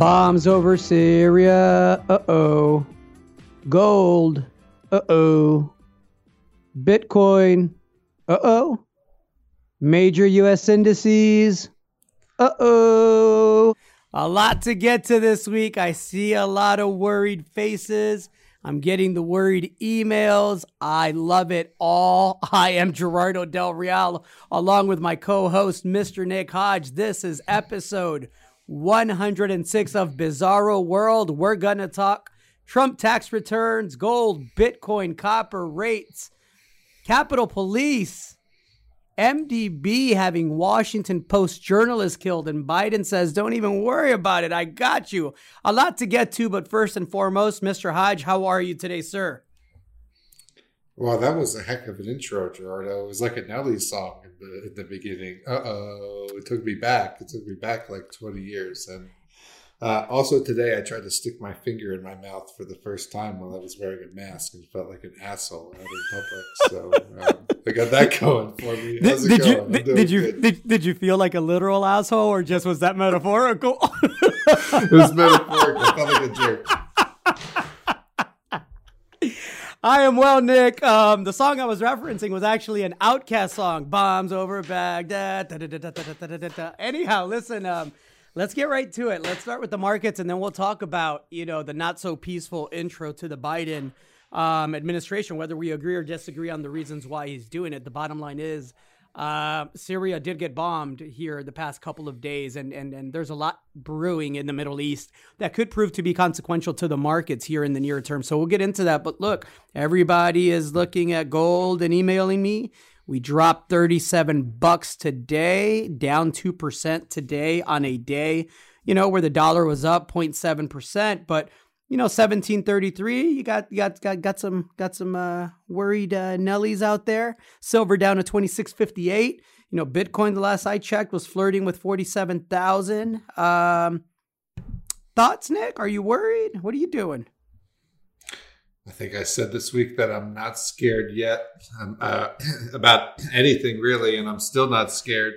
Bombs over Syria. Uh oh. Gold. Uh oh. Bitcoin. Uh oh. Major U.S. indices. Uh oh. A lot to get to this week. I see a lot of worried faces. I'm getting the worried emails. I love it all. I am Gerardo Del Real, along with my co host, Mr. Nick Hodge. This is episode 106 of Bizarro World. We're going to talk Trump tax returns, gold, Bitcoin, copper rates, Capitol Police, MDB having Washington Post journalists killed, and Biden says, Don't even worry about it. I got you. A lot to get to, but first and foremost, Mr. Hodge, how are you today, sir? Well, that was a heck of an intro, Gerardo. It was like a Nelly song in the in the beginning. Uh oh, it took me back. It took me back like twenty years, and uh, also today, I tried to stick my finger in my mouth for the first time while I was wearing a mask and felt like an asshole out in public. So um, I got that going for me. How's did, you did, did you did, did you feel like a literal asshole or just was that metaphorical? it was metaphorical. I felt like a jerk. I am well, Nick. Um, the song I was referencing was actually an OutKast song, "Bombs Over Baghdad." Anyhow, listen. Um, Let's get right to it. Let's start with the markets, and then we'll talk about you know the not so peaceful intro to the Biden um, administration, whether we agree or disagree on the reasons why he's doing it. The bottom line is. Uh, Syria did get bombed here the past couple of days, and, and, and there's a lot brewing in the Middle East that could prove to be consequential to the markets here in the near term. So we'll get into that. But look, everybody is looking at gold and emailing me. We dropped 37 bucks today, down 2% today on a day, you know, where the dollar was up 0.7%, but you know, 1733, you got you got got got some got some uh worried uh Nellies out there. Silver down to 2658. You know, Bitcoin the last I checked was flirting with 47,000. Um thoughts, Nick? Are you worried? What are you doing? I think I said this week that I'm not scared yet uh, about anything really, and I'm still not scared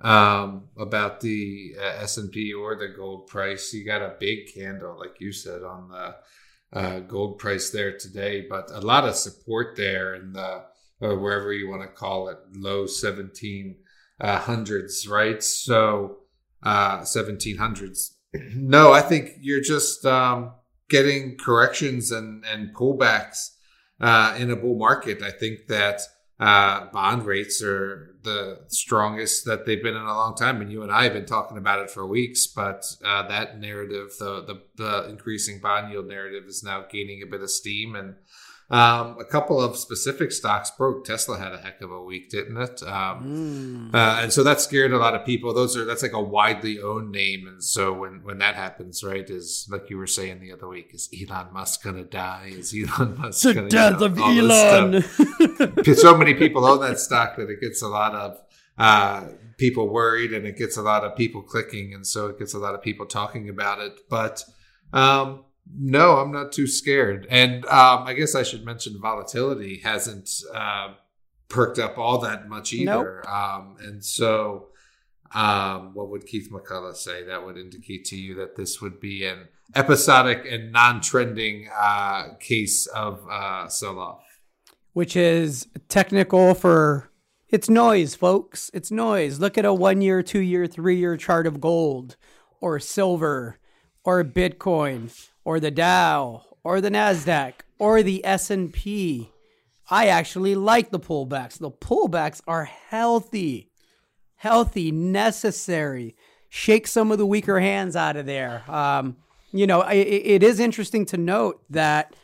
um, about the uh, S and P or the gold price. You got a big candle, like you said, on the uh, gold price there today, but a lot of support there in the or wherever you want to call it, low 17 uh, hundreds, right? So uh, 1700s. No, I think you're just. Um, getting corrections and, and pullbacks uh, in a bull market. I think that uh, bond rates are the strongest that they've been in a long time. And you and I have been talking about it for weeks, but uh, that narrative, the, the, the increasing bond yield narrative, is now gaining a bit of steam. And um, a couple of specific stocks broke. Tesla had a heck of a week, didn't it? Um, mm. uh, and so that scared a lot of people. Those are that's like a widely owned name, and so when when that happens, right, is like you were saying the other week, is Elon Musk gonna die? Is Elon Musk gonna? the death of Elon? so many people own that stock that it gets a lot of. Uh, people worried and it gets a lot of people clicking and so it gets a lot of people talking about it but um, no, I'm not too scared. And um, I guess I should mention volatility hasn't uh, perked up all that much either. Nope. Um, and so, um, what would Keith McCullough say? That would indicate to you that this would be an episodic and non-trending uh, case of uh, sell-off, which is technical for it's noise, folks. It's noise. Look at a one-year, two-year, three-year chart of gold or silver or Bitcoin or the Dow or the Nasdaq or the S&P. I actually like the pullbacks. The pullbacks are healthy. Healthy, necessary. Shake some of the weaker hands out of there. Um, you know, it, it is interesting to note that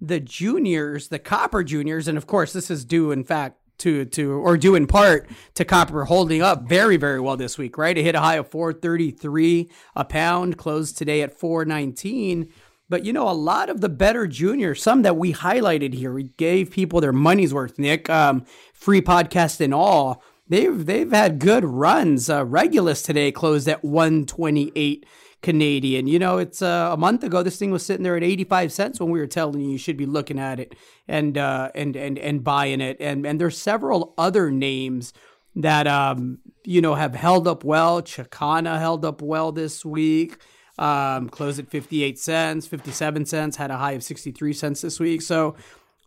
the juniors, the copper juniors, and of course, this is due, in fact, to to or due in part to copper holding up very very well this week right? It hit a high of 433 a pound closed today at 419 but you know a lot of the better juniors some that we highlighted here we gave people their money's worth nick um, free podcast and all they've they've had good runs. Uh, Regulus today closed at 128 Canadian. You know, it's uh, a month ago. This thing was sitting there at eighty five cents when we were telling you you should be looking at it and uh, and and and buying it. And and there's several other names that um you know have held up well. Chakana held up well this week. Um, closed at 58 cents, 57 cents, had a high of 63 cents this week. So,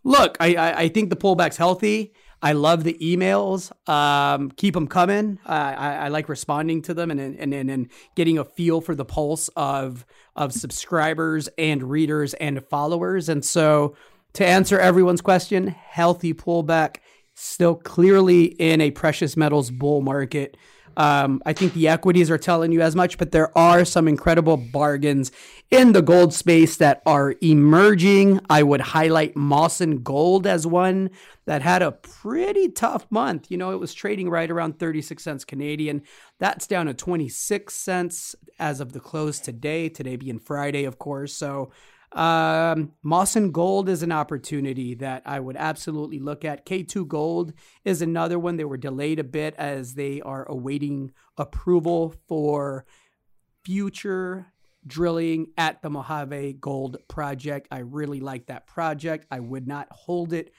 look, I, I, I think the pullback's healthy. I love the emails. Um, keep them coming. I, I, I, like responding to them and, and, and, and getting a feel for the pulse of, of subscribers and readers and followers. And so, to answer everyone's question, healthy pullback, still clearly in a precious metals bull market. Um, I think the equities are telling you as much, but there are some incredible bargains in the gold space that are emerging. I would highlight Mawson Gold as one that had a pretty tough month. You know, it was trading right around 36 cents Canadian. That's down to 26 cents as of the close today, today being Friday, of course. So, um, Mawson Gold is an opportunity that I would absolutely look at. K2 Gold is another one. They were delayed a bit as they are awaiting approval for future drilling at the Mojave Gold Project. I really like that project. I would not hold it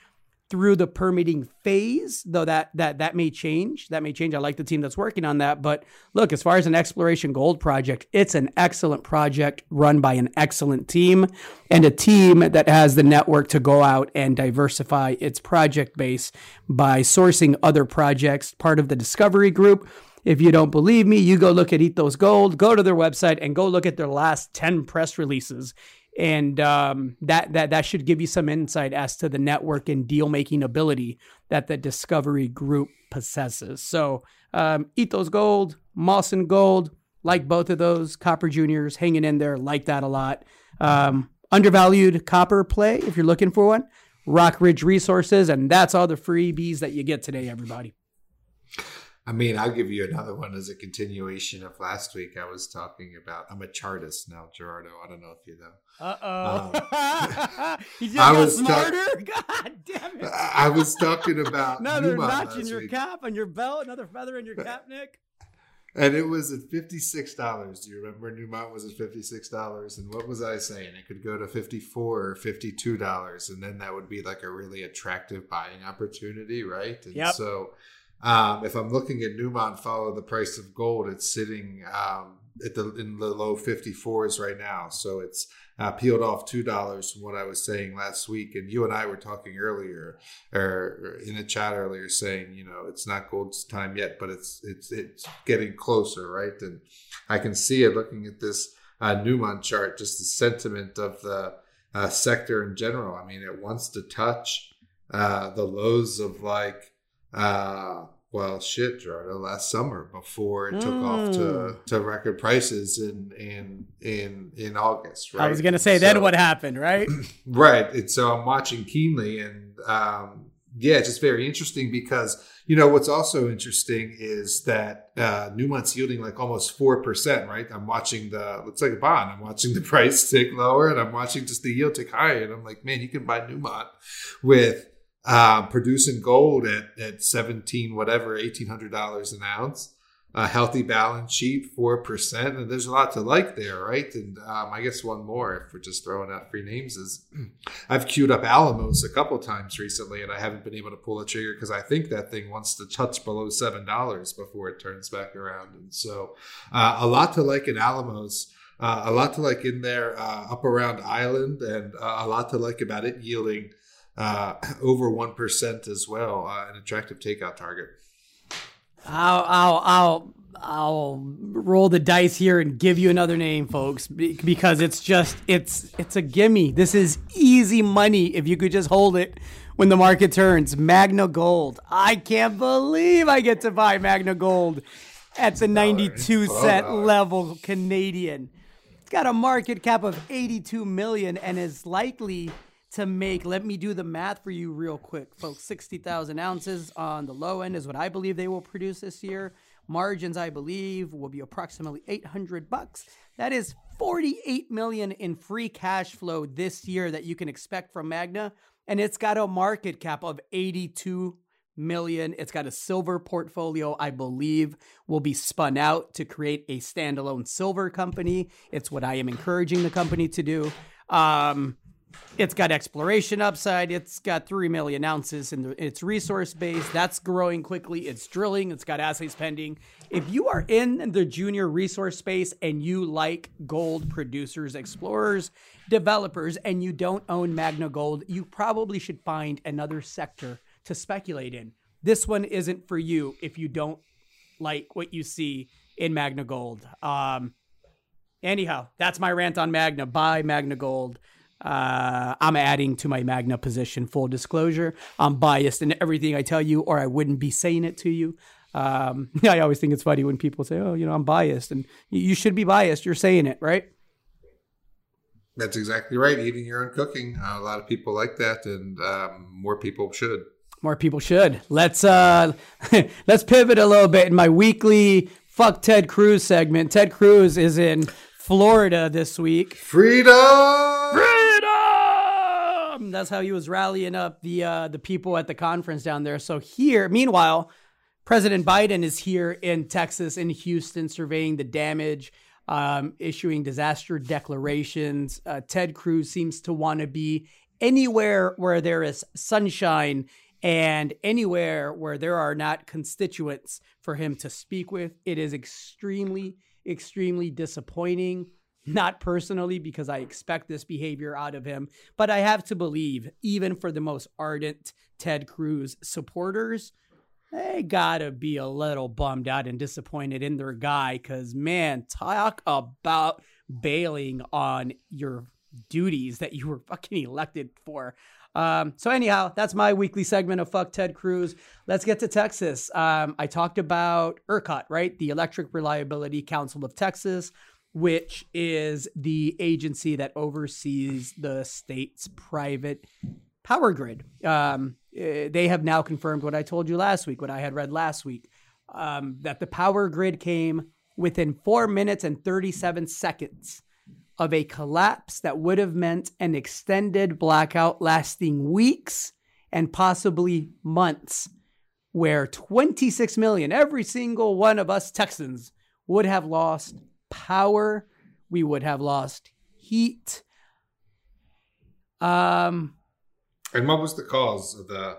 through the permitting phase, though that that that may change. That may change. I like the team that's working on that. But look, as far as an exploration gold project, it's an excellent project run by an excellent team and a team that has the network to go out and diversify its project base by sourcing other projects, part of the discovery group. If you don't believe me, you go look at Ethos Gold, go to their website and go look at their last 10 press releases and um, that that that should give you some insight as to the network and deal making ability that the Discovery Group possesses. So, um, Ethos Gold, Mawson Gold, like both of those, Copper Juniors hanging in there, like that a lot. Um, undervalued copper play if you're looking for one. Rockridge Resources, and that's all the freebies that you get today, everybody. I mean, I'll give you another one as a continuation of last week. I was talking about. I'm a chartist now, Gerardo. I don't know if you know. Uh oh. Um, you just I was smarter. Ta- God damn it! I was talking about another notch in your week. cap on your belt, another feather in your cap, Nick. And it was at fifty six dollars. Do you remember Newmont was at fifty six dollars? And what was I saying? It could go to fifty four or fifty two dollars, and then that would be like a really attractive buying opportunity, right? And yep. so um, if I'm looking at Newmont follow the price of gold, it's sitting um, at the in the low 54s right now. So it's uh, peeled off two dollars from what I was saying last week. And you and I were talking earlier, or in a chat earlier, saying you know it's not gold's time yet, but it's it's it's getting closer, right? And I can see it looking at this uh, Newmont chart, just the sentiment of the uh, sector in general. I mean, it wants to touch uh, the lows of like uh, well, shit, Gerardo, last summer before it took mm. off to, mm. to record prices in in in in August. Right? I was gonna say so, then what happened, right? right. And so I'm watching keenly, and um, yeah, it's just very interesting because you know what's also interesting is that uh, Newmont's yielding like almost four percent. Right. I'm watching the looks like a bond. I'm watching the price tick lower, and I'm watching just the yield tick higher, and I'm like, man, you can buy Newmont with uh, producing gold at, at 17, whatever, $1,800 an ounce. A healthy balance sheet, 4%. And there's a lot to like there, right? And um, I guess one more, if we're just throwing out free names, is I've queued up Alamos a couple times recently and I haven't been able to pull the trigger because I think that thing wants to touch below $7 before it turns back around. And so uh, a lot to like in Alamos. Uh, a lot to like in there uh, up around Island, and uh, a lot to like about it yielding uh, over 1% as well, uh, an attractive takeout target. I'll, I'll, I'll, I'll roll the dice here and give you another name, folks, because it's just, it's, it's a gimme. This is easy money if you could just hold it when the market turns. Magna Gold. I can't believe I get to buy Magna Gold at the 92 cent level Canadian. It's got a market cap of 82 million and is likely to make, let me do the math for you real quick, folks. 60,000 ounces on the low end is what I believe they will produce this year. Margins, I believe, will be approximately 800 bucks. That is 48 million in free cash flow this year that you can expect from Magna. And it's got a market cap of 82 million. It's got a silver portfolio, I believe, will be spun out to create a standalone silver company. It's what I am encouraging the company to do. Um, It's got exploration upside. It's got 3 million ounces in the, its resource base. That's growing quickly. It's drilling. It's got assays pending. If you are in the junior resource space and you like gold producers, explorers, developers, and you don't own Magna Gold, you probably should find another sector to speculate in. This one isn't for you if you don't like what you see in Magna Gold. Um, anyhow, that's my rant on Magna. Buy Magna Gold. Uh, I'm adding to my Magna position. Full disclosure, I'm biased in everything I tell you, or I wouldn't be saying it to you. Um, I always think it's funny when people say, "Oh, you know, I'm biased," and you should be biased. You're saying it, right? That's exactly right. Eating your own cooking. Uh, a lot of people like that, and um, more people should. More people should. Let's uh, let's pivot a little bit in my weekly fuck Ted Cruz segment. Ted Cruz is in Florida this week. Freedom! Freedom! That's how he was rallying up the uh, the people at the conference down there. So here, meanwhile, President Biden is here in Texas, in Houston, surveying the damage, um, issuing disaster declarations. Uh, Ted Cruz seems to want to be anywhere where there is sunshine and anywhere where there are not constituents for him to speak with. It is extremely, extremely disappointing. Not personally, because I expect this behavior out of him, but I have to believe, even for the most ardent Ted Cruz supporters, they gotta be a little bummed out and disappointed in their guy. Cause man, talk about bailing on your duties that you were fucking elected for. Um, so anyhow, that's my weekly segment of Fuck Ted Cruz. Let's get to Texas. Um, I talked about ERCOT, right? The Electric Reliability Council of Texas, which is the agency that oversees the state's private power grid. Um, eh, they have now confirmed what I told you last week, what I had read last week, um, that the power grid came within four minutes and 37 seconds of a collapse that would have meant an extended blackout lasting weeks and possibly months, where 26 million, every single one of us Texans, would have lost power. We would have lost heat. Um, and what was the cause of the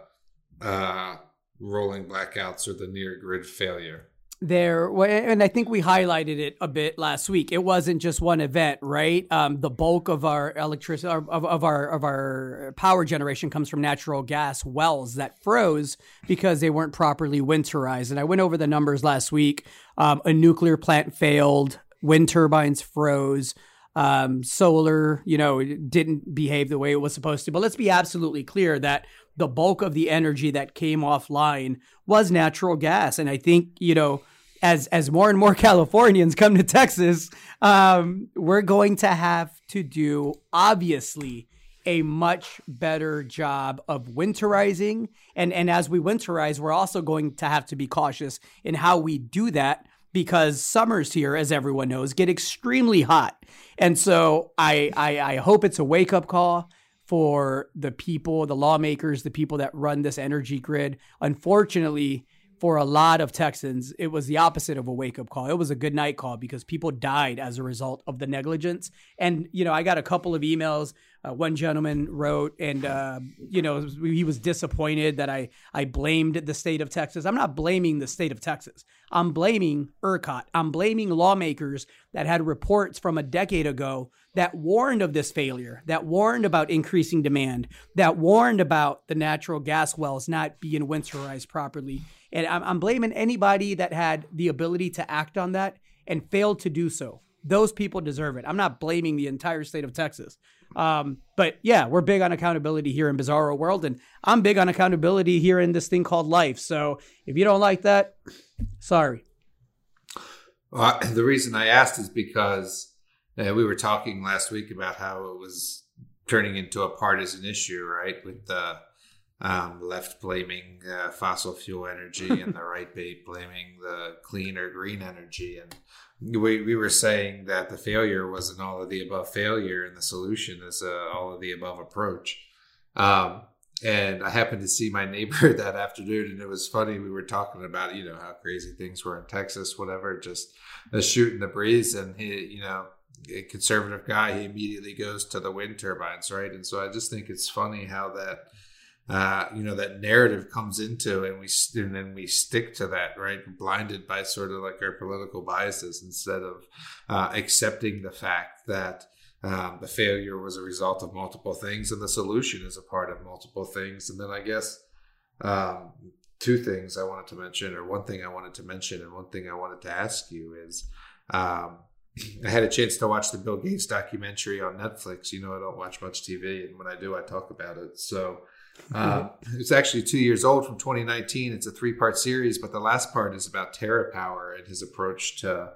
uh, rolling blackouts or the near grid failure? there and i think we highlighted it a bit last week it wasn't just one event right um, the bulk of our electricity of, of our of our power generation comes from natural gas wells that froze because they weren't properly winterized and i went over the numbers last week um, a nuclear plant failed wind turbines froze um, solar you know didn't behave the way it was supposed to. But let's be absolutely clear that the bulk of the energy that came offline was natural gas. And i think you know as as more and more Californians come to Texas, um, we're going to have to do obviously a much better job of winterizing. And and as we winterize, we're also going to have to be cautious in how we do that because summers here, as everyone knows, get extremely hot. And so I I, I hope it's a wake up call for the people, the lawmakers, the people that run this energy grid. Unfortunately, for a lot of Texans, it was the opposite of a wake up call. It was a good night call because people died as a result of the negligence. And, you know, I got a couple of emails. Uh, one gentleman wrote, and, uh, you know, he was disappointed that I, I blamed the state of Texas. I'm not blaming the state of Texas. I'm blaming ERCOT. I'm blaming lawmakers that had reports from a decade ago that warned of this failure, that warned about increasing demand, that warned about the natural gas wells not being winterized properly and I'm, I'm blaming anybody that had the ability to act on that and failed to do so. Those people deserve it. I'm not blaming the entire state of Texas. Um, but yeah, we're big on accountability here in Bizarro World, and I'm big on accountability here in this thing called life. So if you don't like that, sorry. Well, the reason I asked is because uh, we were talking last week about how it was turning into a partisan issue, right? With the um, left blaming uh, fossil fuel energy and the right blaming the clean or green energy. And we, we were saying that the failure was an all of the above failure and the solution is a all of the above approach. Um, and I happened to see my neighbor that afternoon, and it was funny. We were talking about, you know, how crazy things were in Texas, whatever, just a shoot in the breeze. And he, you know, a conservative guy, he immediately goes to the wind turbines, right? And so I just think it's funny how that uh, you know that narrative comes into and we and then we stick to that right blinded by sort of like our political biases instead of uh, accepting the fact that um, the failure was a result of multiple things and the solution is a part of multiple things and then i guess um, two things i wanted to mention or one thing i wanted to mention and one thing i wanted to ask you is um, I had a chance to watch the Bill Gates documentary on Netflix. You know, I don't watch much TV, and when I do, I talk about it. So uh, it's actually two years old from 2019. It's a three part series, but the last part is about TerraPower and his approach to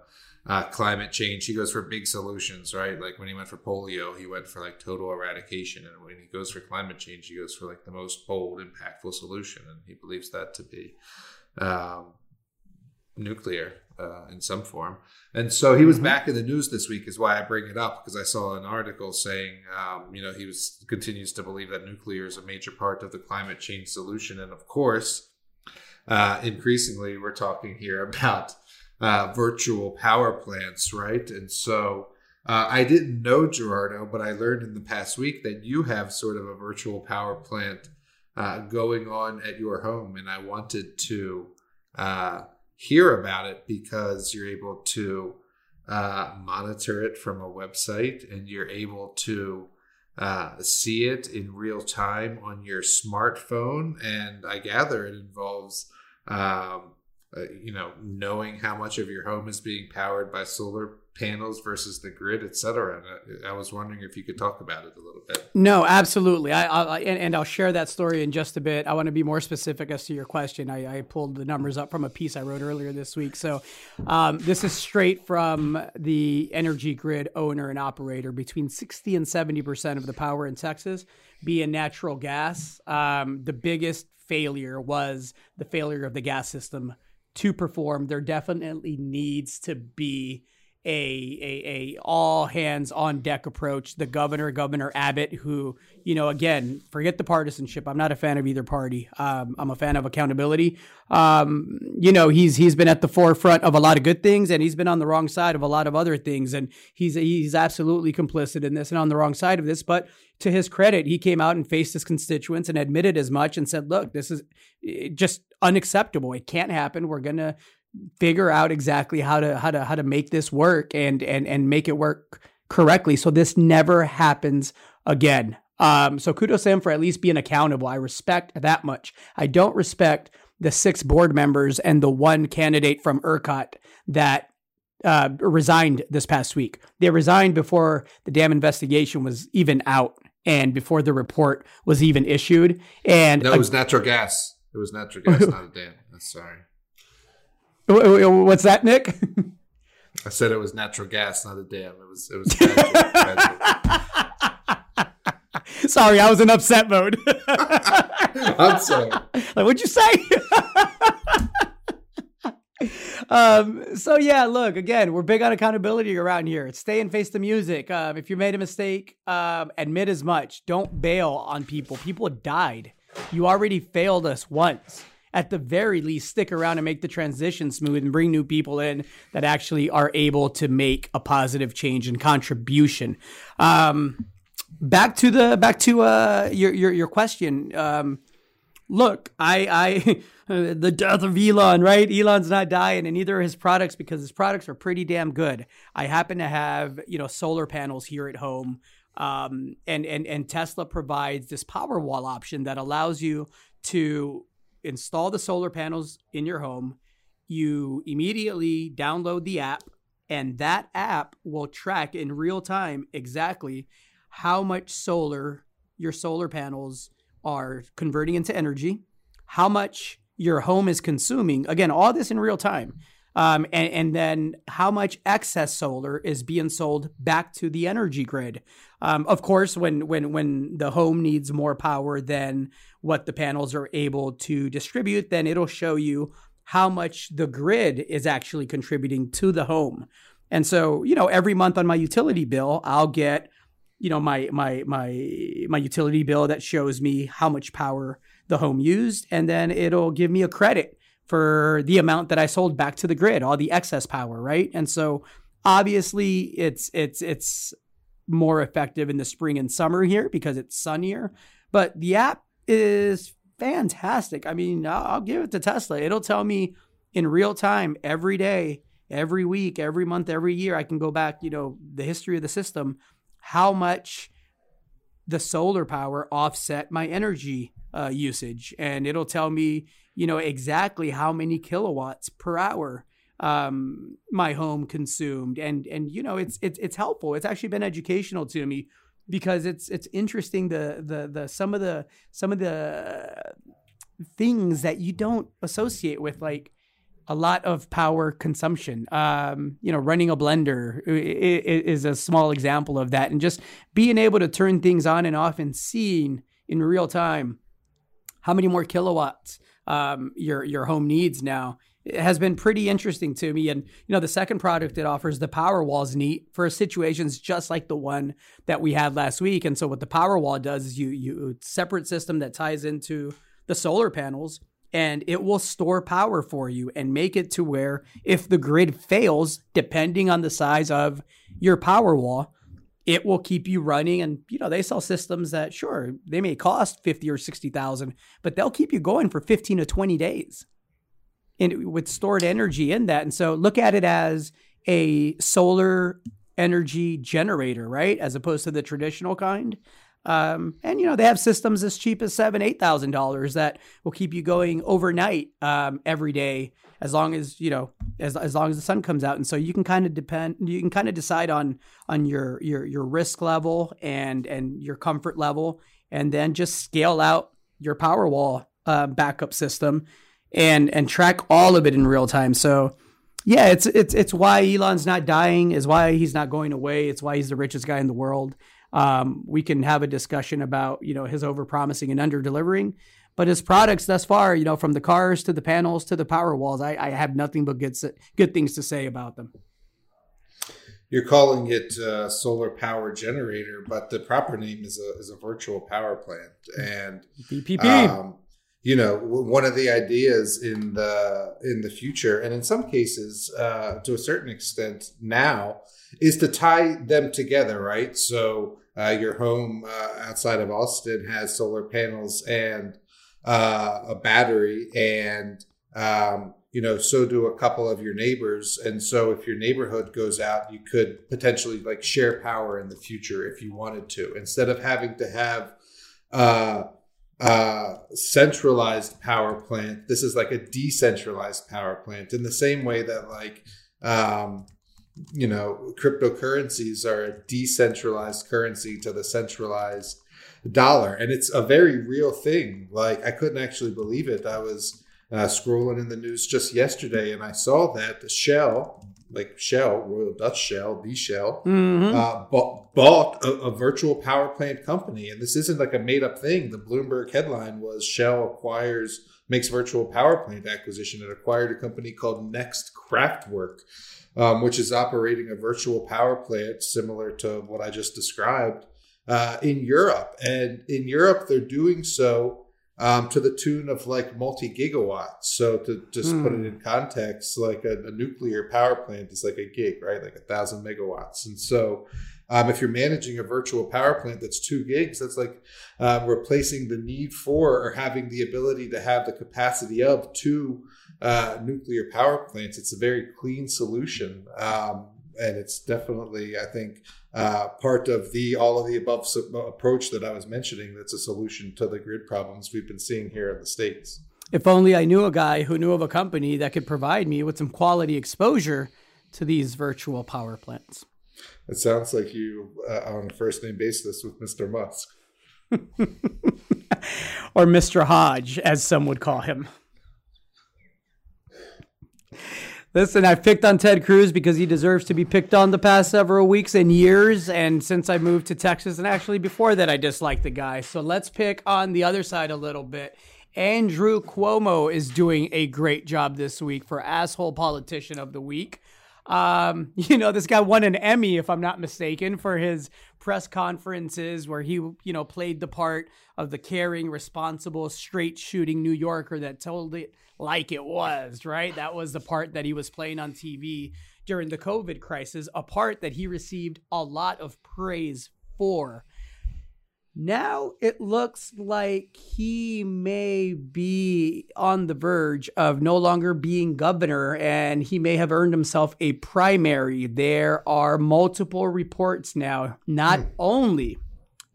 uh, climate change. He goes for big solutions, right? Like when he went for polio, he went for like total eradication. And when he goes for climate change, he goes for like the most bold, impactful solution. And he believes that to be um, nuclear uh, in some form. And so he was mm-hmm. back in the news this week, is why I bring it up because I saw an article saying, um, you know, he was continues to believe that nuclear is a major part of the climate change solution. And of course, uh, increasingly, we're talking here about uh, virtual power plants, right? And so uh, I didn't know Gerardo, but I learned in the past week that you have sort of a virtual power plant uh, going on at your home, and I wanted to uh, hear about it because you're able to uh, monitor it from a website and you're able to uh, see it in real time on your smartphone. And I gather it involves, um, uh, you know, knowing how much of your home is being powered by solar panels versus the grid, et cetera. And I, I, was wondering if you could talk about it a little bit. No, absolutely. I, I and, and, I'll share that story in just a bit. I want to be more specific as to your question. I, I pulled the numbers up from a piece I wrote earlier this week. So um, this is straight from the energy grid owner and operator. Between 60 and 70 percent of the power in Texas being natural gas. Um, the biggest failure was the failure of the gas system to perform. There definitely needs to be a, a, a all hands on deck approach. The governor, Governor Abbott, who you know, again, forget the partisanship. I'm not a fan of either party. Um, I'm a fan of accountability. Um, you know, he's he's been at the forefront of a lot of good things, and he's been on the wrong side of a lot of other things, and he's he's absolutely complicit in this and on the wrong side of this. But to his credit, he came out and faced his constituents and admitted as much and said, "Look, this is eh, just unacceptable. It can't happen. We're gonna figure out exactly how to how to how to make this work and and and make it work correctly so this never happens again um so kudos to him for at least being accountable i respect that much i don't respect the six board members and the one candidate from ERCOT that uh, resigned this past week. They resigned before the damn investigation was even out and before the report was even issued. And no, it was natural gas. It was natural gas, not a dam. Sorry. What's that, Nick? I said it was natural gas, not a dam. It was it was. sorry, I was in upset mode. I'm sorry. Like, what'd you say? um, so yeah, look, again, we're big on accountability around here. Stay and face the music. Um, if you made a mistake, um, admit as much. Don't bail on people. People died. You already failed us once at the very least stick around and make the transition smooth and bring new people in that actually are able to make a positive change and contribution. Um, back to the back to uh, your your your question. Um, look, I I the death of Elon, right? Elon's not dying, and neither are his products because his products are pretty damn good. I happen to have you know solar panels here at home. Um, and and and Tesla provides this power wall option that allows you to install the solar panels in your home. You immediately download the app, and that app will track in real time exactly how much solar your solar panels are converting into energy, how much your home is consuming. Again, all this in real time. Um, and, and, then how much excess solar is being sold back to the energy grid. Um, of course, when when when the home needs more power than what the panels are able to distribute, then it'll show you how much the grid is actually contributing to the home. And so, you know, every month on my utility bill, I'll get, you know, my my my my utility bill that shows me how much power the home used, and then it'll give me a credit for the amount that I sold back to the grid, all the excess power, right? And so Obviously, it's it's it's more effective in the spring and summer here because it's sunnier. But the app is fantastic. I mean, I'll give it to Tesla. It'll tell me in real time every day, every week, every month, every year. I can go back, you know, the history of the system, how much the solar power offset my energy uh, usage, and it'll tell me, you know, exactly how many kilowatts per hour um, my home consumed, and and you know, it's it's it's helpful. It's actually been educational to me because it's it's interesting the the the some of the some of the things that you don't associate with like a lot of power consumption. Um, you know, running a blender is a small example of that, and just being able to turn things on and off and seeing in real time how many more kilowatts um, your your home needs now it has been pretty interesting to me. And you know, the second product it offers, the Powerwall, is neat for situations just like the one that we had last week. And so, what the Powerwall does is you you separate system that ties into the solar panels and it will store power for you and make it to where if the grid fails, depending on the size of your power wall, it will keep you running. And you know, they sell systems that sure they may cost fifty or sixty thousand, but they'll keep you going for fifteen to twenty days, and with stored energy in that. And so look at it as a solar energy generator, right, as opposed to the traditional kind. Um, and you know they have systems as cheap as seven, eight thousand dollars that will keep you going overnight um, every day, as long as you know as as long as the sun comes out. And so you can kind of depend, you can kind of decide on on your your your risk level and and your comfort level, and then just scale out your Powerwall uh, backup system and and track all of it in real time. So yeah, it's it's it's why Elon's not dying, is why he's not going away. It's why he's the richest guy in the world. Um, we can have a discussion about you know his overpromising and under delivering, but his products thus far, you know, from the cars to the panels to the power walls, I, I have nothing but good good things to say about them. You're calling it a solar power generator, but the proper name is a is a virtual power plant, and VPP. Um, you know, one of the ideas in the in the future, and in some cases, uh, to a certain extent, now, is to tie them together, right? So uh, your home uh, outside of Austin has solar panels and uh, a battery, and um, you know, so do a couple of your neighbors. And so, if your neighborhood goes out, you could potentially like share power in the future if you wanted to, instead of having to have uh, uh, centralized power plant. This is like a decentralized power plant in the same way that like um, you know, cryptocurrencies are a decentralized currency to the centralized dollar. And it's a very real thing. Like, I couldn't actually believe it. I was uh, scrolling in the news just yesterday and I saw that the Shell, like Shell, Royal Dutch Shell, B Shell, mm-hmm. uh, bought, bought a, a, virtual power plant company. And this isn't like a made up thing. The Bloomberg headline was Shell acquires, makes virtual power plant acquisition. and acquired a company called Next Kraftwerke um, which is operating a virtual power plant similar to what I just described uh, in Europe. And in Europe, they're doing so um, to the tune of like multi gigawatts. So to just put it hmm. in context, like a, a, nuclear power plant is like a gig, right? Like a thousand megawatts. And so um, if you're managing a virtual power plant that's two gigs, that's like uh, replacing the need for or having the ability to have the capacity of two uh, nuclear power plants. It's a very clean solution. Um, and it's definitely, I think, uh, part of the all of the above approach that I was mentioning. That's a solution to the grid problems we've been seeing here in the states. If only I knew a guy who knew of a company that could provide me with some quality exposure to these virtual power plants. It sounds like you uh, on a first name basis with Mr. Musk. or Mr. Hodge, as some would call him. Listen, I've picked on Ted Cruz because he deserves to be picked on the past several weeks and years. And since I moved to Texas, and actually before that, I disliked the guy. So let's pick on the other side a little bit. Andrew Cuomo is doing a great job this week for Asshole Politician of the Week. Um, you know, this guy won an Emmy, if I'm not mistaken, for his press conferences where he, you know, played the part of the caring, responsible, straight shooting New Yorker that told it like it was, right? That was the part that he was playing on TV during the COVID crisis, a part that he received a lot of praise for. Now it looks like he may be on the verge of no longer being governor and he may have earned himself a primary. There are multiple reports now, not hmm. only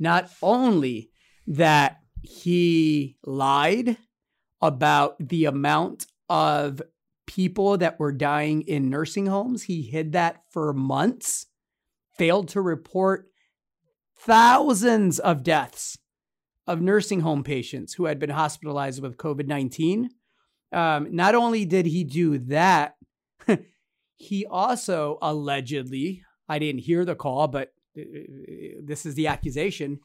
not only that he lied about the amount of people that were dying in nursing homes, he hid that for months, failed to report thousands of deaths of nursing home patients who had been hospitalized with COVID 19. Um, not only did he do that, he also allegedly, I didn't hear the call, but uh, this is the accusation,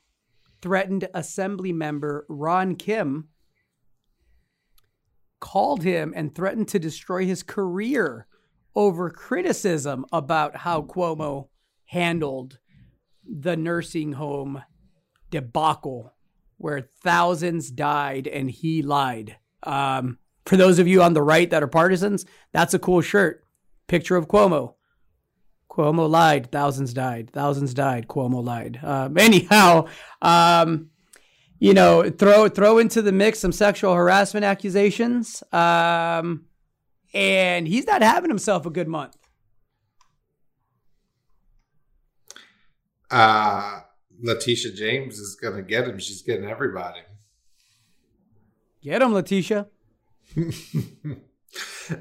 threatened Assembly member Ron Kim, called him and threatened to destroy his career over criticism about how Cuomo handled the nursing home debacle where thousands died and he lied. Um, for those of you on the right that are partisans, that's a cool shirt. Picture of Cuomo. Cuomo lied. Thousands died. Thousands died. Cuomo lied. Um, anyhow, um, you know, throw throw into the mix some sexual harassment accusations, um, and he's not having himself a good month. Uh, Letitia James is going to get him. She's getting everybody. Get him, Letitia.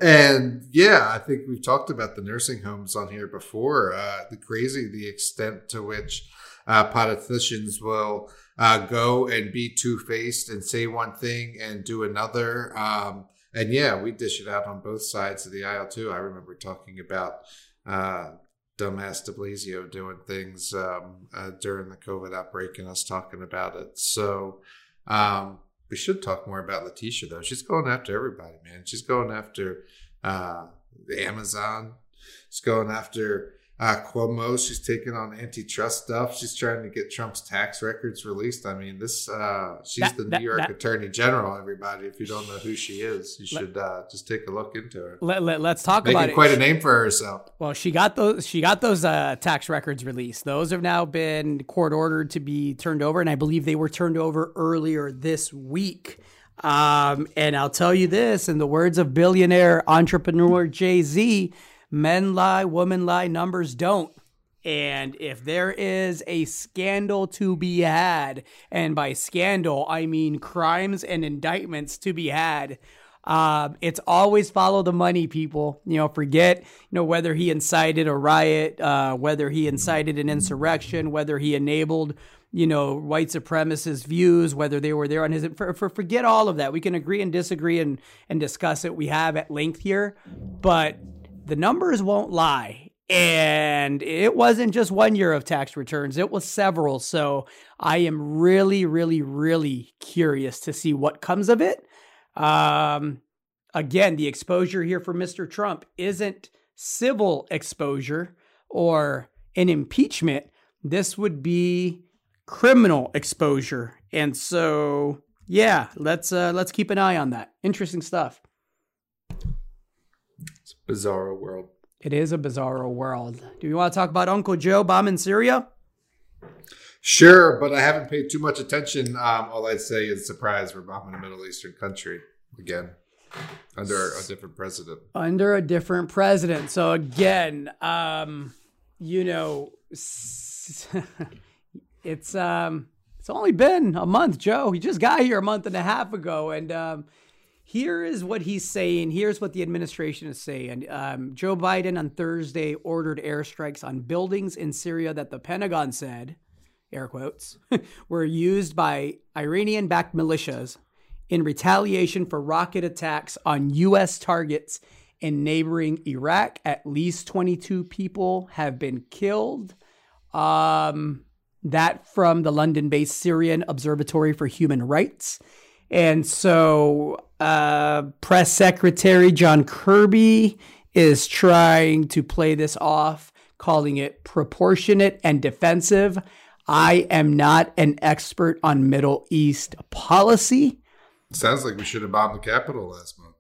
and yeah, I think we've talked about the nursing homes on here before. Uh, the crazy, the extent to which uh, politicians will uh, go and be two faced and say one thing and do another. Um, and yeah, we dish it out on both sides of the aisle too. I remember talking about uh, dumbass de Blasio doing things um, uh, during the COVID outbreak and us talking about it. So um, we should talk more about Letitia though. She's going after everybody, man. She's going after uh, Amazon. She's going after uh, Cuomo, she's taking on antitrust stuff. She's trying to get Trump's tax records released. I mean, this uh, she's that, the New York that, Attorney General. Everybody, if you don't know who she is, you should uh, just take a look into her. Let, us let, talk Making about it. Quite a name for herself. Well, she got those. She got those uh, tax records released. Those have now been court ordered to be turned over, and I believe they were turned over earlier this week. Um, and I'll tell you this, in the words of billionaire entrepreneur Jay Z men lie, women lie, numbers don't. And if there is a scandal to be had, and by scandal, I mean crimes and indictments to be had, uh, it's always follow the money, people. You know, forget, you know, whether he incited a riot, uh, whether he incited an insurrection, whether he enabled, you know, white supremacist views, whether they were there on his, for, for, forget all of that. We can agree and disagree and, and discuss it. We have at length here, but the numbers won't lie. And it wasn't just one year of tax returns, it was several. So I am really, really, really curious to see what comes of it. Um, again, the exposure here for Mr. Trump isn't civil exposure or an impeachment. This would be criminal exposure. And so, yeah, let's uh, let's keep an eye on that. Interesting stuff bizarro world. It is a bizarro world. Do you want to talk about Uncle Joe bombing Syria? Sure, but I haven't paid too much attention. Um, all I'd say is surprise, we're bombing a Middle Eastern country again under a different president. Under a different president. So again, um, you know, it's um, it's only been a month, Joe. He just got here a month and a half ago, and um, here is what he's saying. Here's what the administration is saying. Um, Joe Biden on Thursday ordered airstrikes on buildings in Syria that the Pentagon said, air quotes, were used by Iranian backed militias in retaliation for rocket attacks on U.S. targets in neighboring Iraq. At least 22 people have been killed. Um, that from the London based Syrian Observatory for Human Rights. And so, uh, press secretary John Kirby is trying to play this off, calling it proportionate and defensive. I am not an expert on Middle East policy. Sounds like we should have bombed the Capitol last month.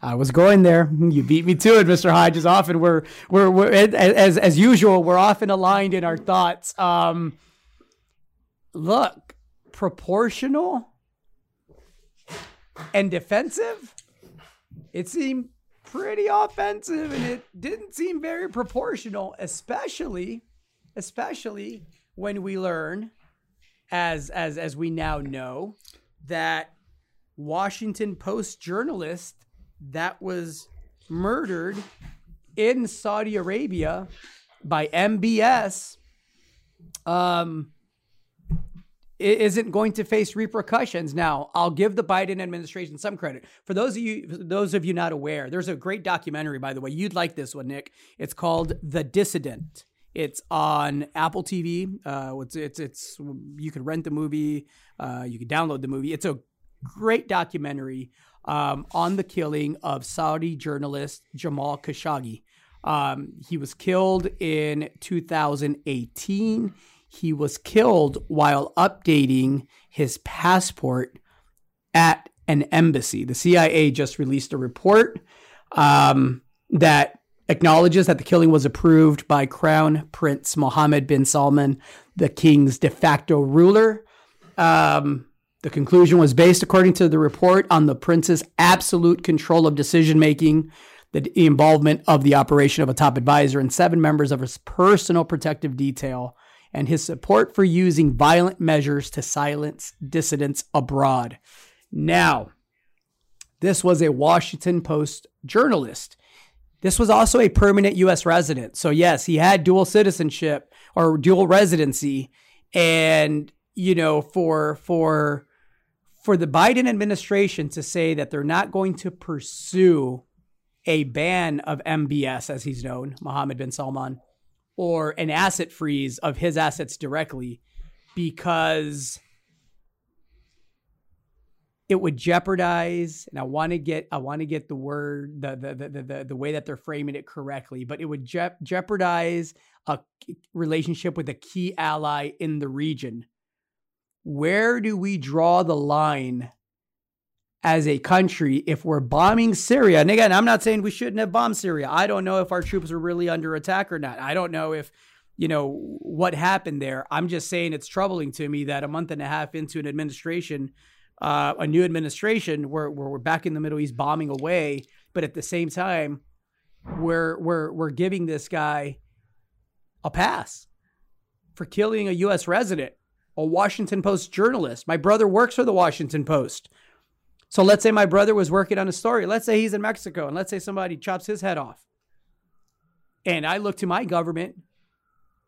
I was going there. You beat me to it, Mr. Hodges. Often we're we're, we're as as usual. We're often aligned in our thoughts. Um, look, proportional and defensive. It seemed pretty offensive, and it didn't seem very proportional, especially especially when we learn, as as as we now know, that Washington Post journalist that was murdered in Saudi Arabia by MBS um, isn't going to face repercussions. Now, I'll give the Biden administration some credit. For those of you those of you not aware, there's a great documentary by the way. You'd like this one, Nick. It's called The Dissident. It's on Apple TV. Uh, it's, it's it's you can rent the movie, uh, you can download the movie. It's a great documentary um, on the killing of Saudi journalist Jamal Khashoggi. Um, he was killed in 2018. He was killed while updating his passport at an embassy. The CIA just released a report um, that acknowledges that the killing was approved by Crown Prince Mohammed bin Salman, the king's de facto ruler. Um, the conclusion was based, according to the report, on the prince's absolute control of decision making, the involvement of the operation of a top advisor, and seven members of his personal protective detail, and his support for using violent measures to silence dissidents abroad. Now, this was a Washington Post journalist. This was also a permanent U.S. resident. So, yes, he had dual citizenship or dual residency. And, you know, for, for, for the Biden administration to say that they're not going to pursue a ban of MBS, as he's known, Mohammed bin Salman, or an asset freeze of his assets directly because it would jeopardize and i want to get i want to get the word the, the the the the way that they're framing it correctly but it would je- jeopardize a relationship with a key ally in the region. Where do we draw the line as a country if we're bombing Syria? And again, I'm not saying we shouldn't have bombed Syria. I don't know if our troops are really under attack or not. I don't know if, you know, what happened there. I'm just saying it's troubling to me that a month and a half into an administration, uh, a new administration, where, where we're back in the Middle East bombing away, but at the same time, we're we're we're giving this guy a pass for killing a U.S. resident a Washington Post journalist. My brother works for the Washington Post. So let's say my brother was working on a story. Let's say he's in Mexico and let's say somebody chops his head off. And I look to my government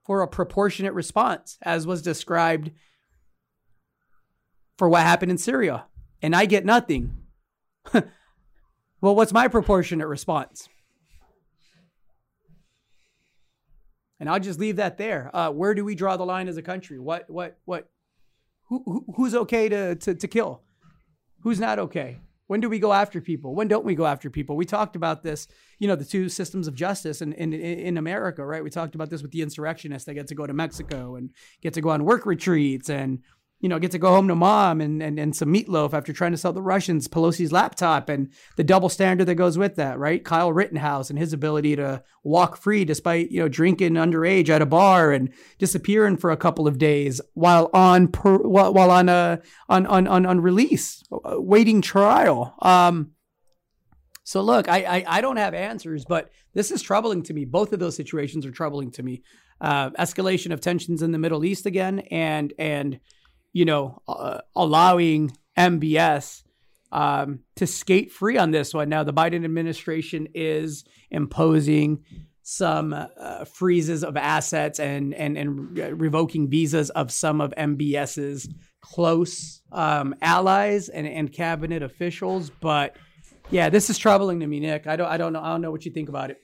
for a proportionate response, as was described for what happened in Syria. And I get nothing. well, what's my proportionate response? And I'll just leave that there. Uh, where do we draw the line as a country? What, what, what? Who, who, who's okay to, to, to kill? Who's not okay? When do we go after people? When don't we go after people? We talked about this, you know, the two systems of justice in, in, in America, right? We talked about this with the insurrectionists They get to go to Mexico and get to go on work retreats and you know, get to go home to mom and, and, and some meatloaf after trying to sell the Russians Pelosi's laptop and the double standard that goes with that, right? Kyle Rittenhouse and his ability to walk free despite, you know, drinking underage at a bar and disappearing for a couple of days while on per, while, while on a on, on on on release, uh, waiting trial. Um so look, I, I I don't have answers, but this is troubling to me. Both of those situations are troubling to me. Uh, escalation of tensions in the Middle East again, and and you know, uh, allowing MBS um, to skate free on this one. Now, the Biden administration is imposing some uh, freezes of assets and, and, and revoking visas of some of MBS's close um, allies and, and cabinet officials. But yeah, this is troubling to me, Nick. I don't, I don't know. I don't know what you think about it.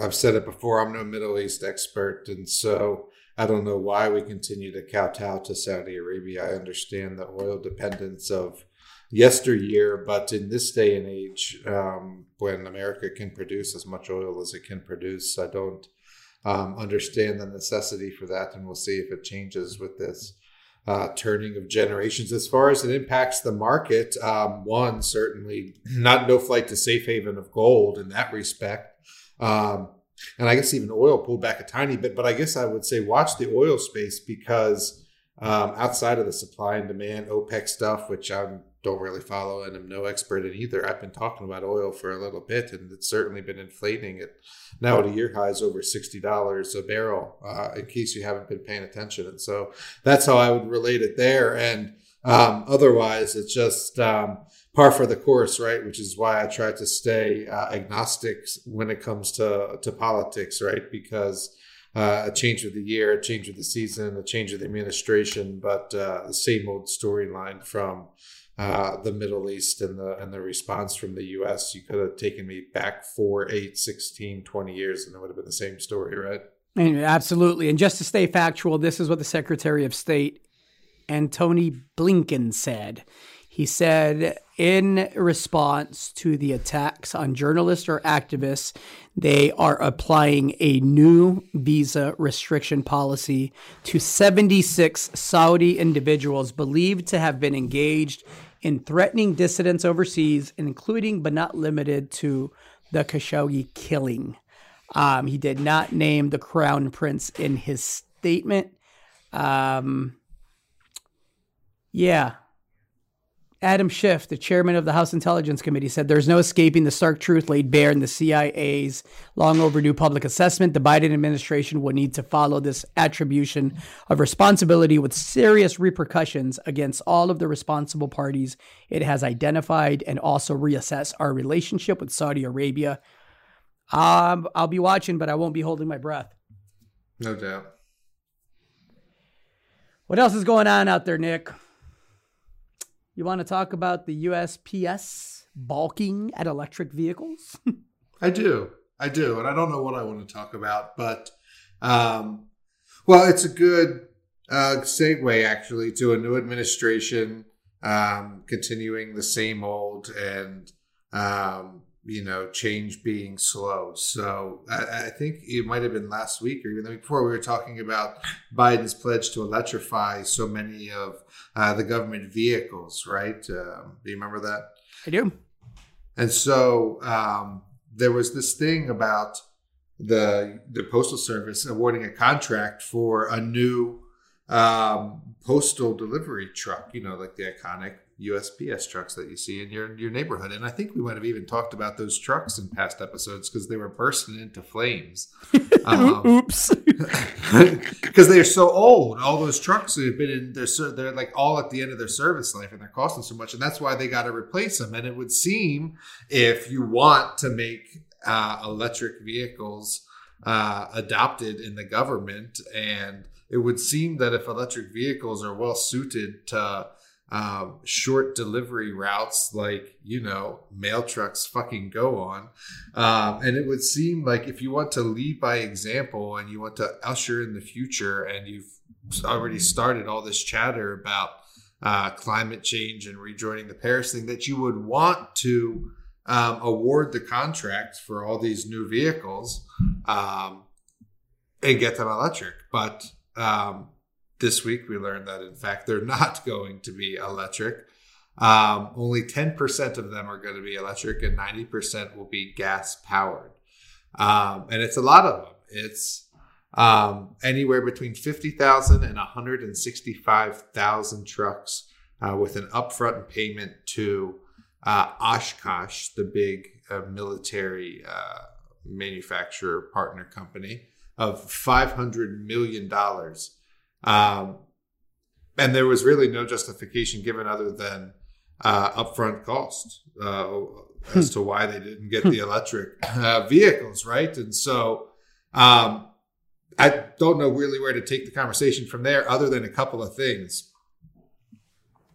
I've said it before. I'm no Middle East expert, and so I don't know why we continue to kowtow to Saudi Arabia. I understand the oil dependence of yesteryear, but in this day and age, um, when America can produce as much oil as it can produce, I don't um, understand the necessity for that, and we'll see if it changes with this uh, turning of generations. As far as it impacts the market, um, one certainly not no flight to safe haven of gold in that respect. Um, and I guess even oil pulled back a tiny bit, but I guess I would say watch the oil space because um, outside of the supply and demand OPEC stuff, which I don't really follow and I'm no expert in either. I've been talking about oil for a little bit, and it's certainly been inflating it now at a year highs over sixty dollars a barrel. Uh, in case you haven't been paying attention, and so that's how I would relate it there. And um, otherwise, it's just um, par for the course, right? Which is why I try to stay uh, agnostic when it comes to to politics, right? Because uh, a change of the year, a change of the season, a change of the administration, but uh, the same old storyline from uh, the Middle East and the and the response from the U.S. You could have taken me back four, eight, 16, 20 years, and it would have been the same story, right? And absolutely. And just to stay factual, this is what the Secretary of State Antony Blinken said. He said, in response to the attacks on journalists or activists, they are applying a new visa restriction policy to 76 Saudi individuals believed to have been engaged in threatening dissidents overseas, including but not limited to the Khashoggi killing. Um, he did not name the crown prince in his statement. Um, yeah, Adam Schiff, the chairman of the House Intelligence Committee, said there's no escaping the stark truth laid bare in the CIA's long overdue public assessment. The Biden administration will need to follow this attribution of responsibility with serious repercussions against all of the responsible parties it has identified and also reassess our relationship with Saudi Arabia. Um, I'll be watching, but I won't be holding my breath. No doubt. What else is going on out there, Nick? You want to talk about the USPS balking at electric vehicles? I do. I do. And I don't know what I want to talk about, but, um, well, it's a good uh, segue actually to a new administration um, continuing the same old and um, you know, change being slow. So I, I, think it might have been last week or even the week before we were talking about Biden's pledge to electrify so many of uh, the government vehicles, right? Um, do you remember that? I do. And so um, there was this thing about the the postal service awarding a contract for a new um, postal delivery truck. You know, like the iconic USPS trucks that you see in your your neighborhood. And I think we might have even talked about those trucks in past episodes because they were bursting into flames. Um, Oops, because they're so old. All those trucks have been in their they're like all at the end of their service life, and they're costing so much, and that's why they got to replace them. And it would seem if you want to make uh, electric vehicles uh, adopted in the government and it would seem that if electric vehicles are well suited to um, short delivery routes like you know mail trucks fucking go on. Um, and it would seem like if you want to lead by example and you want to usher in the future and you've already started all this chatter about uh, climate change and rejoining the paris thing that you would want to um, award the contracts for all these new vehicles um, and get them electric. But um, this week we learned that in fact they're not going to be electric. Um, only 10% of them are going to be electric and 90% will be gas powered. Um, and it's a lot of them. It's um, anywhere between 50,000 and 165,000 trucks uh, with an upfront payment to uh, Oshkosh, the big uh, military uh, manufacturer partner company, of $500 million um, and there was really no justification given other than uh, upfront cost uh, as to why they didn't get the electric uh, vehicles, right? And so um, I don't know really where to take the conversation from there, other than a couple of things.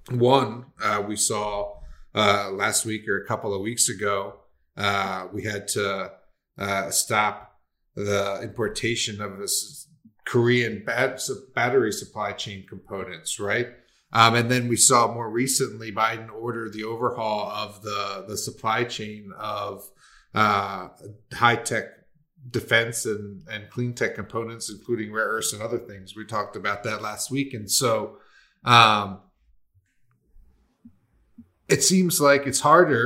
One, uh, we saw uh, last week or a couple of weeks ago, uh, we had to stop the importation of this Korean battery supply chain components, right? Um, and then we saw more recently Biden order the overhaul of the the supply chain of uh, high tech defense and and clean tech components, including rare earths and other things. We talked about that last week, and so Um, it seems like it's harder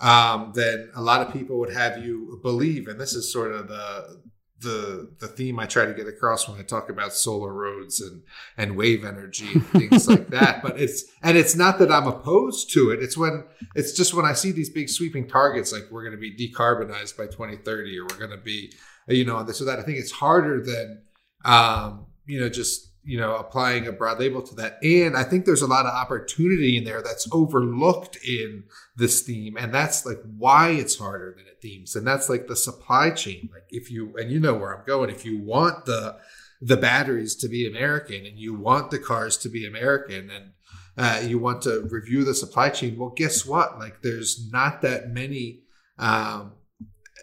um, than a lot of people would have you believe, and this is sort of the the the theme I try to get across when I talk about solar roads and and wave energy and things like that. But it's and it's not that I'm opposed to it. It's when it's just when I see these big sweeping targets like we're going to be decarbonized by 2030 or we're going to be you know this or that. I think it's harder than um, you know just you know applying a broad label to that. And i think there's a lot of opportunity in there that's overlooked in this theme. And that's like why it's harder than it seems and that's like the supply chain. Like if you and you know where i'm going. If you want the the batteries to be american and you want the cars to be american and uh, you want to review the supply chain well guess what? Like there's not that many um,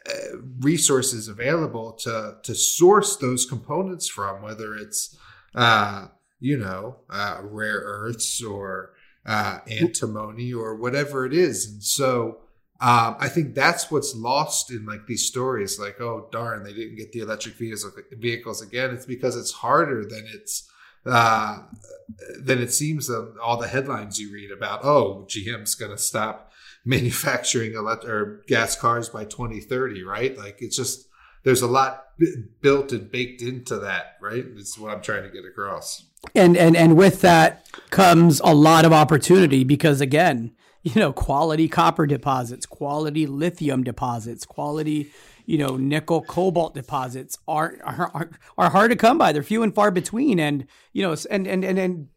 uh, resources available to to source those components from whether it's uh, you know, uh, rare earths or uh, antimony or whatever it is. And so um, I think that's what's lost in like these stories. Like, oh darn, they didn't get the electric vehicles again. It's because it's harder than it's uh, than it seems. All the headlines you read about, oh, GM's going to stop manufacturing electric or gas cars by 2030, right? Like it's just there's a lot built and baked into that, right? It's what I'm trying to get across. And and and with that comes a lot of opportunity because again, you know, quality copper deposits, quality lithium deposits, quality, you know, nickel cobalt deposits are are are hard to come by. They're few and far between and, you know, and and and and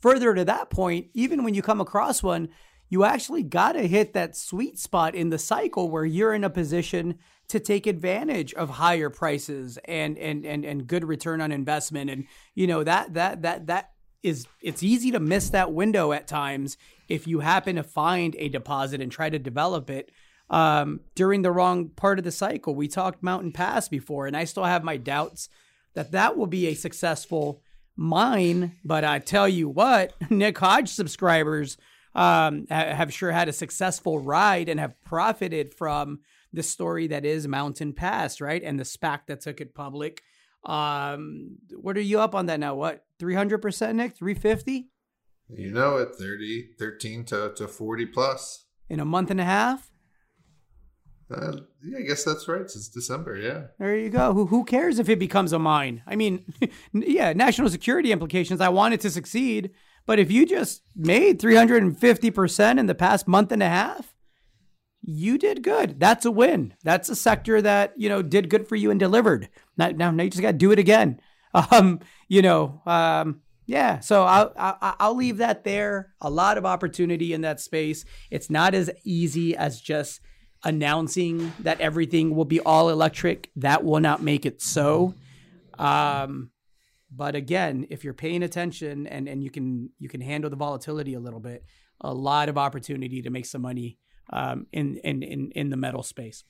further to that point, even when you come across one, you actually got to hit that sweet spot in the cycle where you're in a position to take advantage of higher prices and and and and good return on investment and you know that that that that is it's easy to miss that window at times if you happen to find a deposit and try to develop it um, during the wrong part of the cycle. We talked Mountain Pass before, and I still have my doubts that that will be a successful mine. But I tell you what, Nick Hodge subscribers um, have sure had a successful ride and have profited from the story that is Mountain Pass, right? And the SPAC that took it public. Um, what are you up on that now? What, 300%, Nick? 350? You know it, 30, 13 to, to 40 plus. In a month and a half? Uh, yeah, I guess that's right. Since December, yeah. There you go. Who who cares if it becomes a mine? I mean, yeah, national security implications. I want it to succeed, but if you just made three hundred and fifty percent in the past month and a half, you did good. That's a win. That's a sector that, you know, did good for you and delivered. Now, now, now you just got to do it again. Um, you know, um, yeah. So I'll, I'll, I'll leave that there. A lot of opportunity in that space. It's not as easy as just announcing that everything will be all electric. That will not make it so. Um, but again, if you're paying attention and, and you can you can handle the volatility a little bit, a lot of opportunity to make some money um, in, in, in, in the metal space.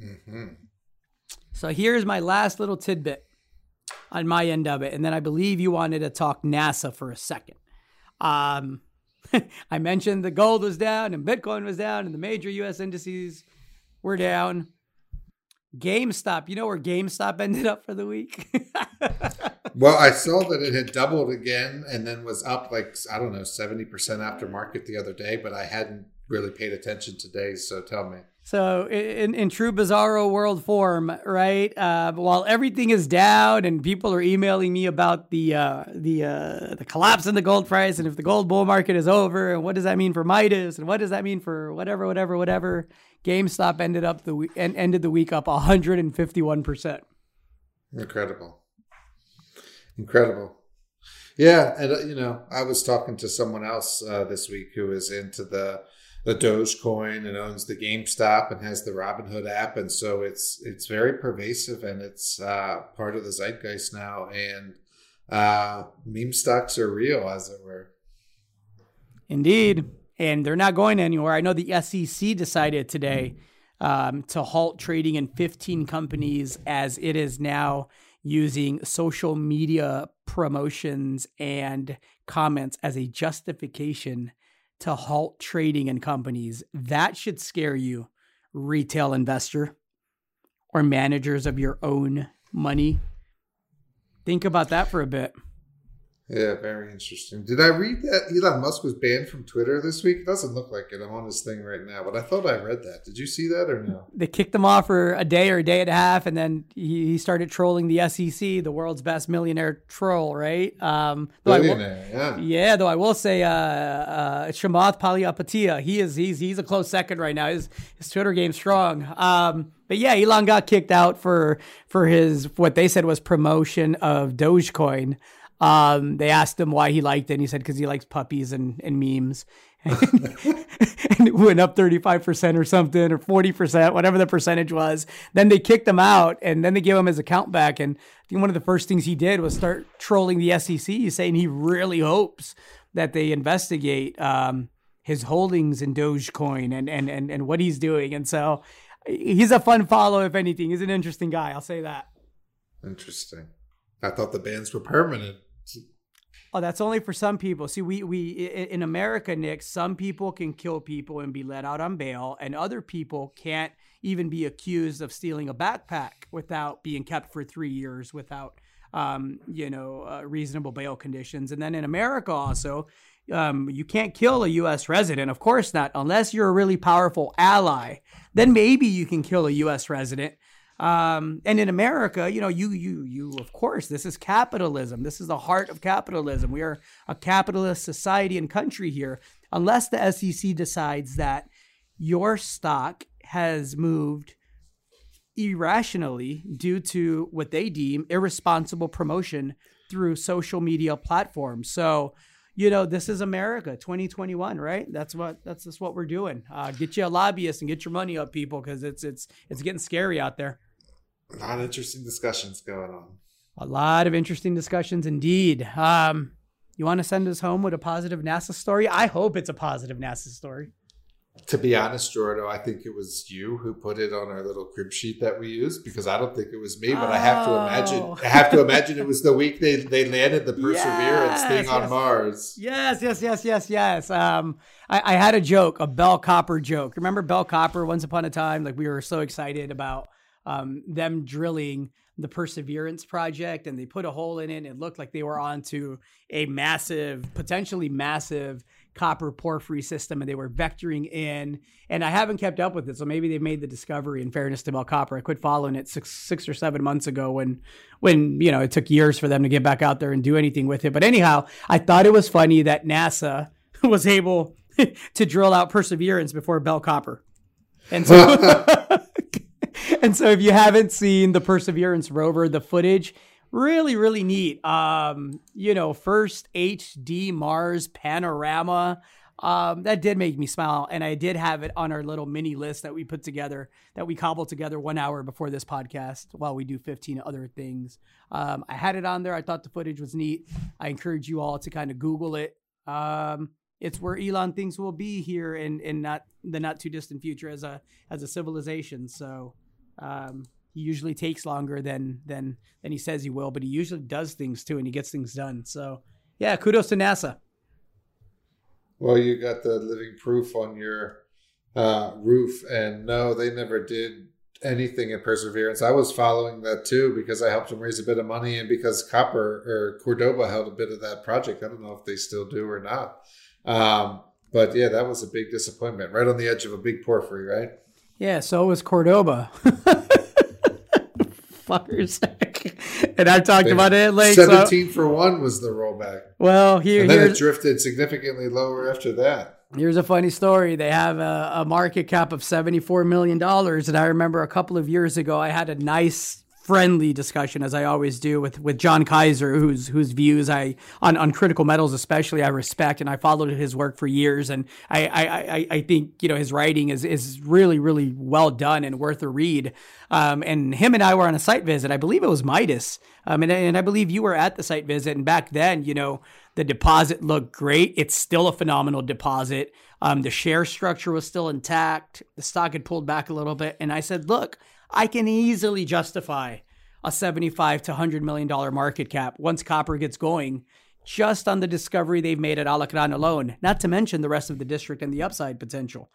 Mm-hmm. So here's my last little tidbit on my end of it. And then I believe you wanted to talk NASA for a second. Um, I mentioned the gold was down and Bitcoin was down and the major US indices were down. GameStop, you know where GameStop ended up for the week? well, I saw that it had doubled again and then was up like, I don't know, 70% after market the other day, but I hadn't really paid attention today. So tell me. So in, in true bizarro world form, right? Uh, while everything is down and people are emailing me about the uh, the uh, the collapse in the gold price and if the gold bull market is over and what does that mean for Midas and what does that mean for whatever whatever whatever, GameStop ended up the week and ended the week up 151 percent. Incredible, incredible. Yeah, and uh, you know, I was talking to someone else uh, this week who is into the the Dogecoin and owns the GameStop and has the Robinhood app, and so it's it's very pervasive and it's uh, part of the zeitgeist now. And uh, meme stocks are real, as it were. Indeed, and they're not going anywhere. I know the SEC decided today um, to halt trading in 15 companies as it is now using social media promotions and comments as a justification to halt trading in companies. That should scare you, retail investor or managers of your own money. Think about that for a bit. Yeah, very interesting. Did I read that Elon Musk was banned from Twitter this week? It doesn't look like it. I'm on his thing right now, but I thought I read that. Did you see that or no? They kicked him off for a day or a day and a half, and then he, he started trolling the SEC, the world's best millionaire troll, right? Um, I will- yeah. yeah, though I will say, uh, uh, Chamath Palihapitiya, he is he's he's a close second right now. His his Twitter game's strong. Um, but yeah, Elon got kicked out for for his what they said was promotion of Dogecoin. Um, they asked him why he liked it, and he said because he likes puppies and, and memes. and it went up 35% or something, or 40%, whatever the percentage was. Then they kicked him out, and then they gave him his account back. And I think one of the first things he did was start trolling the SEC, saying he really hopes that they investigate um, his holdings in Dogecoin and, and, and, and what he's doing. And so he's a fun follow, if anything. He's an interesting guy. I'll say that. Interesting. I thought the bans were permanent. Oh, that's only for some people. See, we we in America, Nick, some people can kill people and be let out on bail, and other people can't even be accused of stealing a backpack without being kept for three years without, um, you know, uh, reasonable bail conditions. And then in America, also, um, you can't kill a U.S. resident. Of course not, unless you're a really powerful ally. Then maybe you can kill a U.S. resident. Um, and in America, you know, you, you, you, of course, this is capitalism. This is the heart of capitalism. We are a capitalist society and country here. Unless the SEC decides that your stock has moved irrationally due to what they deem irresponsible promotion through social media platforms. So, you know, this is America 2021, right? That's what that's just what we're doing. Uh, get you a lobbyist and get your money up, people, because it's it's it's getting scary out there. A lot of interesting discussions going on. A lot of interesting discussions indeed. Um, you want to send us home with a positive NASA story? I hope it's a positive NASA story. To be honest, Jordo, I think it was you who put it on our little crib sheet that we used because I don't think it was me, but I have to Oh. imagine I have to imagine it was the week they, they landed the Perseverance Yes, thing on yes. Mars. Yes, yes, yes, yes, yes. Um, I, I had a joke, a Bell Copper joke. Remember Bell Copper? Once upon a time, like we were so excited about um, them drilling the Perseverance project, and they put a hole in it. And it looked like they were onto a massive, potentially massive copper porphyry system, and they were vectoring in. And I haven't kept up with it, so maybe they've made the discovery. In fairness to Bell Copper, I quit following it six, six or seven months ago when, when you know it took years for them to get back out there and do anything with it. But anyhow, I thought it was funny that NASA was able to drill out Perseverance before Bell Copper, and so. and so if you haven't seen the Perseverance rover, the footage really really neat. Um, you know, first HD Mars panorama. Um, that did make me smile, and I did have it on our little mini list that we put together, that we cobbled together one hour before this podcast, while we do 15 other things. Um, I had it on there. I thought the footage was neat. I encourage you all to kind of Google it. Um, it's where Elon thinks we'll be here in, in not the not too distant future as a as a civilization. So um, he usually takes longer than than than he says he will, but he usually does things too, and he gets things done. So yeah, kudos to NASA. Well, you got the living proof on your uh, roof, and no, they never did anything at Perseverance. I was following that too because I helped them raise a bit of money, and because Copper or Cordoba held a bit of that project. I don't know if they still do or not. Um, but yeah, that was a big disappointment, right on the edge of a big porphyry, right? Yeah, so was Cordoba. Fuckers. and I've talked about it like so, seventeen for one was the rollback, well here and then it drifted significantly lower after that. here's a funny story. They have a, a market cap of seventy four million dollars, and I remember a couple of years ago I had a nice friendly discussion as I always do with with John Kaiser whose whose views I on, on critical metals especially I respect and I followed his work for years. And I I, I, think you know his writing is is really really well done and worth a read. Um, and him and I were on a site visit. I believe it was Midas. Um, and, and I believe you were at the site visit. And back then you know the deposit looked great. It's still a phenomenal deposit. Um, the share structure was still intact. The stock had pulled back a little bit. And I said look I can easily justify a 75 to 100 million dollar market cap once copper gets going just on the discovery they've made at Alacran alone, not to mention the rest of the district and the upside potential.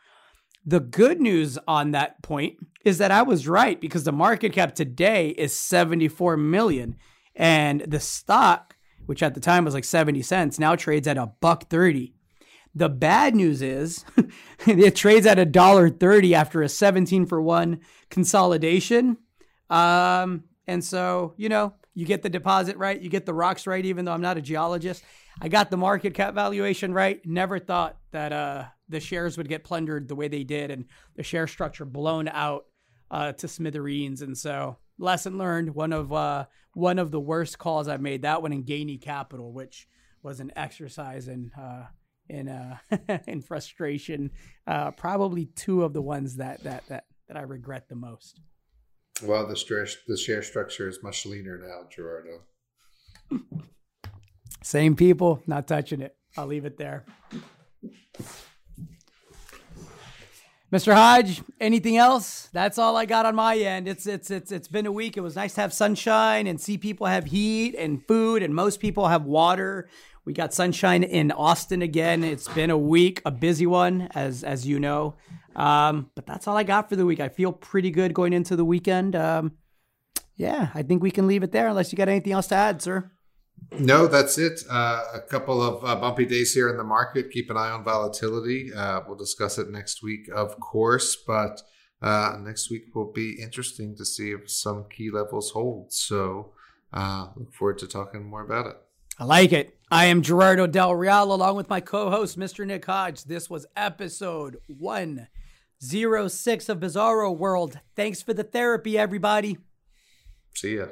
The good news on that point is that I was right because the market cap today is 74 million and the stock which at the time was like 70 cents, now trades at a buck 30. The bad news is it trades at a dollar 30 after a 17 for 1 consolidation. Um, and so, you know, you get the deposit right, you get the rocks right even though I'm not a geologist. I got the market cap valuation right. Never thought that uh, the shares would get plundered the way they did and the share structure blown out uh, to smithereens. And so, lesson learned. One of uh, one of the worst calls I've made. That one in Gainey Capital, which was an exercise in uh, in uh, in frustration. Uh, probably two of the ones that that that that I regret the most. Well, the share the share structure is much leaner now, Gerardo. Same people, not touching it. I'll leave it there. Mr. Hodge, anything else? That's all I got on my end. It's it's it's it's been a week. It was nice to have sunshine and see people have heat and food and most people have water. We got sunshine in Austin again. It's been a week, a busy one, as as you know. Um, but that's all I got for the week. I feel pretty good going into the weekend. Um, yeah, I think we can leave it there unless you got anything else to add, sir. No, that's it. Uh, a couple of uh, bumpy days here in the market. Keep an eye on volatility. Uh, we'll discuss it next week, of course, but uh, next week will be interesting to see if some key levels hold. So uh, look forward to talking more about it. I like it. I am Gerardo Del Real along with my co host, Mr. Nick Hodge. This was episode 106 of Bizarro World. Thanks for the therapy, everybody. See ya.